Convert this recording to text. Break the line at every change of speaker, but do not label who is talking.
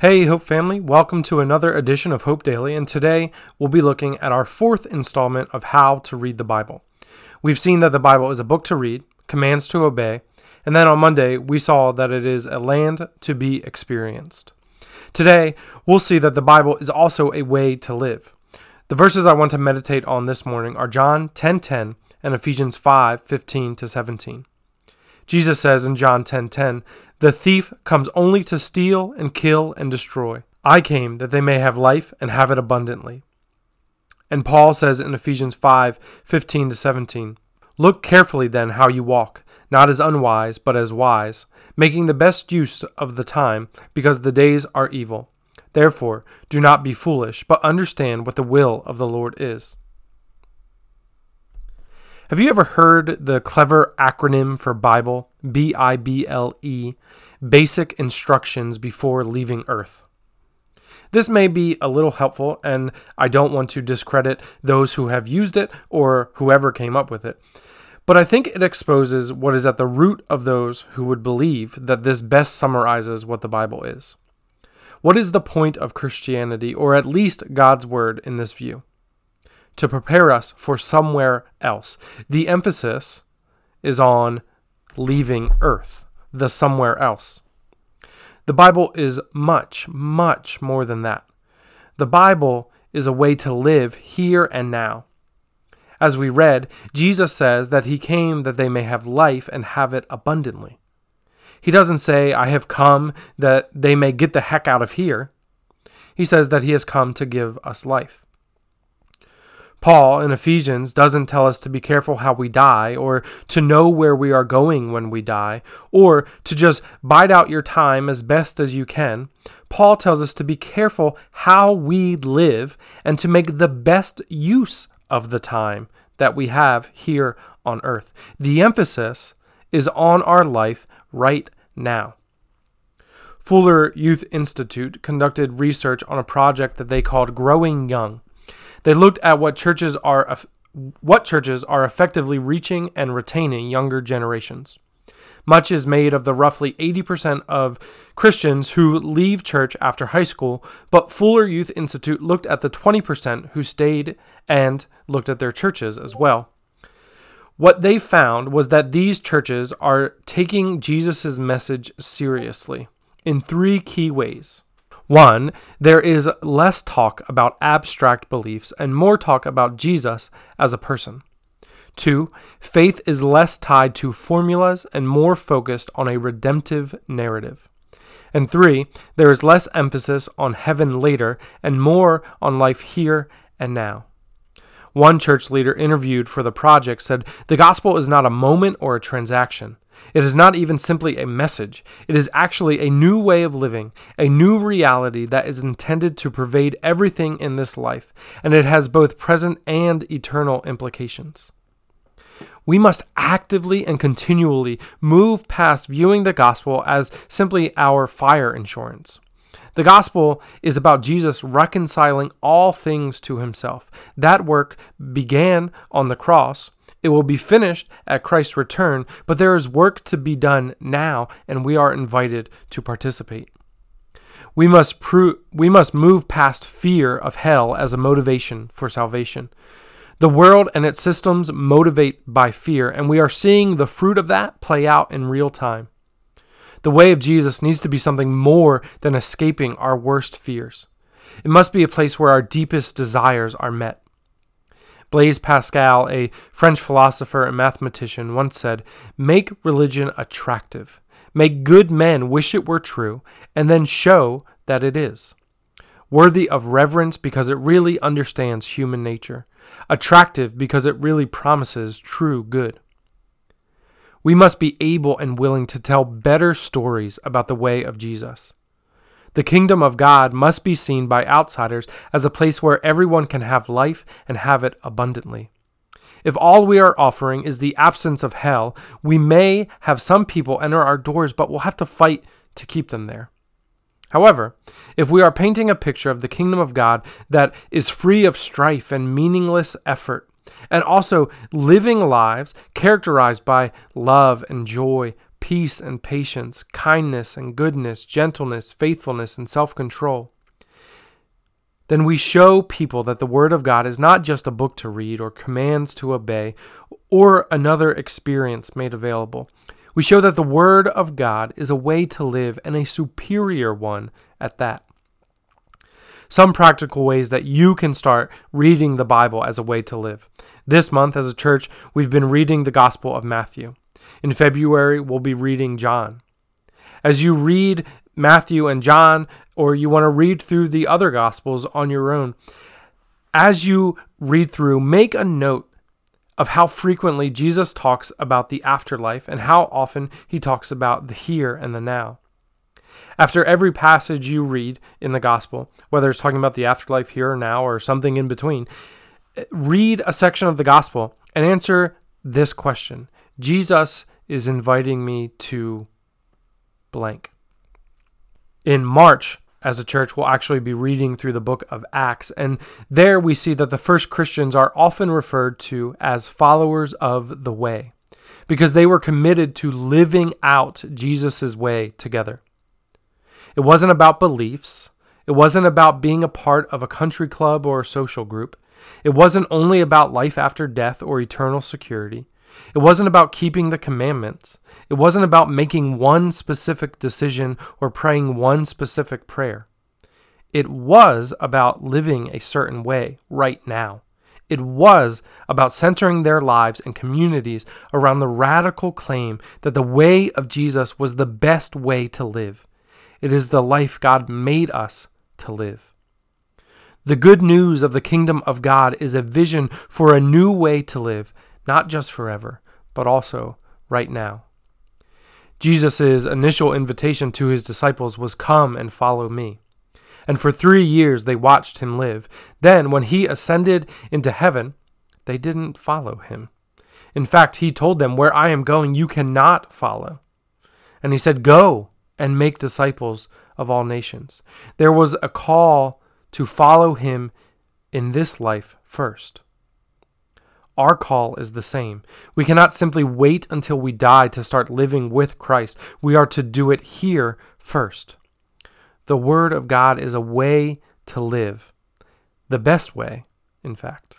Hey, Hope family, welcome to another edition of Hope Daily, and today we'll be looking at our fourth installment of how to read the Bible. We've seen that the Bible is a book to read, commands to obey, and then on Monday we saw that it is a land to be experienced. Today, we'll see that the Bible is also a way to live. The verses I want to meditate on this morning are John 10:10 and Ephesians 5:15 to 17. Jesus says in John 10:10, "The thief comes only to steal and kill and destroy. I came that they may have life and have it abundantly." And Paul says in Ephesians 5:15 to 17, "Look carefully then how you walk, not as unwise, but as wise, making the best use of the time, because the days are evil. Therefore, do not be foolish, but understand what the will of the Lord is." Have you ever heard the clever acronym for Bible, B I B L E, basic instructions before leaving Earth? This may be a little helpful, and I don't want to discredit those who have used it or whoever came up with it. But I think it exposes what is at the root of those who would believe that this best summarizes what the Bible is. What is the point of Christianity, or at least God's Word, in this view? To prepare us for somewhere else. The emphasis is on leaving Earth, the somewhere else. The Bible is much, much more than that. The Bible is a way to live here and now. As we read, Jesus says that he came that they may have life and have it abundantly. He doesn't say, I have come that they may get the heck out of here. He says that he has come to give us life. Paul in Ephesians doesn't tell us to be careful how we die, or to know where we are going when we die, or to just bide out your time as best as you can. Paul tells us to be careful how we live and to make the best use of the time that we have here on earth. The emphasis is on our life right now. Fuller Youth Institute conducted research on a project that they called Growing Young. They looked at what churches are what churches are effectively reaching and retaining younger generations. Much is made of the roughly 80% of Christians who leave church after high school, but Fuller Youth Institute looked at the 20% who stayed and looked at their churches as well. What they found was that these churches are taking Jesus' message seriously in three key ways. One, there is less talk about abstract beliefs and more talk about Jesus as a person. Two, faith is less tied to formulas and more focused on a redemptive narrative. And three, there is less emphasis on heaven later and more on life here and now. One church leader interviewed for the project said the gospel is not a moment or a transaction. It is not even simply a message. It is actually a new way of living, a new reality that is intended to pervade everything in this life, and it has both present and eternal implications. We must actively and continually move past viewing the gospel as simply our fire insurance. The gospel is about Jesus reconciling all things to himself. That work began on the cross. It will be finished at Christ's return, but there is work to be done now, and we are invited to participate. We must, we must move past fear of hell as a motivation for salvation. The world and its systems motivate by fear, and we are seeing the fruit of that play out in real time. The way of Jesus needs to be something more than escaping our worst fears. It must be a place where our deepest desires are met. Blaise Pascal, a French philosopher and mathematician, once said, Make religion attractive. Make good men wish it were true, and then show that it is. Worthy of reverence because it really understands human nature. Attractive because it really promises true good. We must be able and willing to tell better stories about the way of Jesus. The kingdom of God must be seen by outsiders as a place where everyone can have life and have it abundantly. If all we are offering is the absence of hell, we may have some people enter our doors, but we'll have to fight to keep them there. However, if we are painting a picture of the kingdom of God that is free of strife and meaningless effort, and also living lives characterized by love and joy, peace and patience, kindness and goodness, gentleness, faithfulness, and self control, then we show people that the Word of God is not just a book to read or commands to obey or another experience made available. We show that the Word of God is a way to live and a superior one at that. Some practical ways that you can start reading the Bible as a way to live. This month, as a church, we've been reading the Gospel of Matthew. In February, we'll be reading John. As you read Matthew and John, or you want to read through the other Gospels on your own, as you read through, make a note of how frequently Jesus talks about the afterlife and how often he talks about the here and the now. After every passage you read in the gospel, whether it's talking about the afterlife here or now or something in between, eh, read a section of the gospel and answer this question Jesus is inviting me to blank. In March, as a church, we'll actually be reading through the book of Acts. And there we see that the first Christians are often referred to as followers of the way because they were committed to living out Jesus' way together. It wasn't about beliefs, it wasn't about being a part of a country club or a social group. It wasn't only about life after death or eternal security. It wasn't about keeping the commandments. It wasn't about making one specific decision or praying one specific prayer. It was about living a certain way right now. It was about centering their lives and communities around the radical claim that the way of Jesus was the best way to live. It is the life God made us to live. The good news of the kingdom of God is a vision for a new way to live not just forever, but also right now. Jesus' initial invitation to his disciples was, Come and follow me. And for three years they watched him live. Then, when he ascended into heaven, they didn't follow him. In fact, he told them, Where I am going, you cannot follow. And he said, Go and make disciples of all nations. There was a call to follow him in this life first. Our call is the same. We cannot simply wait until we die to start living with Christ. We are to do it here first. The Word of God is a way to live, the best way, in fact.